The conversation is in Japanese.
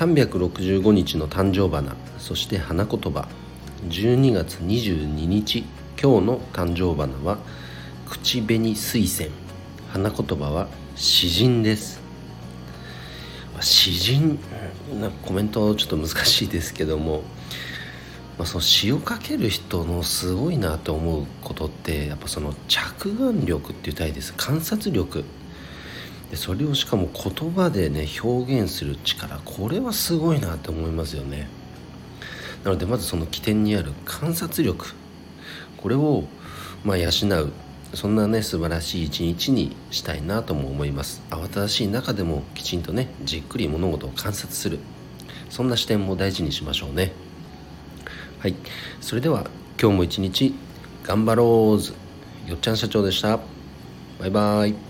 365日の誕生花そして花言葉。12月22日今日の誕生花は口紅水仙花言葉は詩人です。詩人なコメントちょっと難しいですけども、まあ、その詩を書ける人のすごいなと思うことってやっぱその着眼力って言ったらいいです。観察力。でそれをしかも言葉でね表現する力これはすごいなって思いますよね。なのでまずその起点にある観察力。これをまあ養う。そんなね素晴らしい一日にしたいなとも思います。慌ただしい中でもきちんとねじっくり物事を観察する。そんな視点も大事にしましょうね。はい。それでは今日も一日頑張ろうよっちゃん社長でした。バイバイ。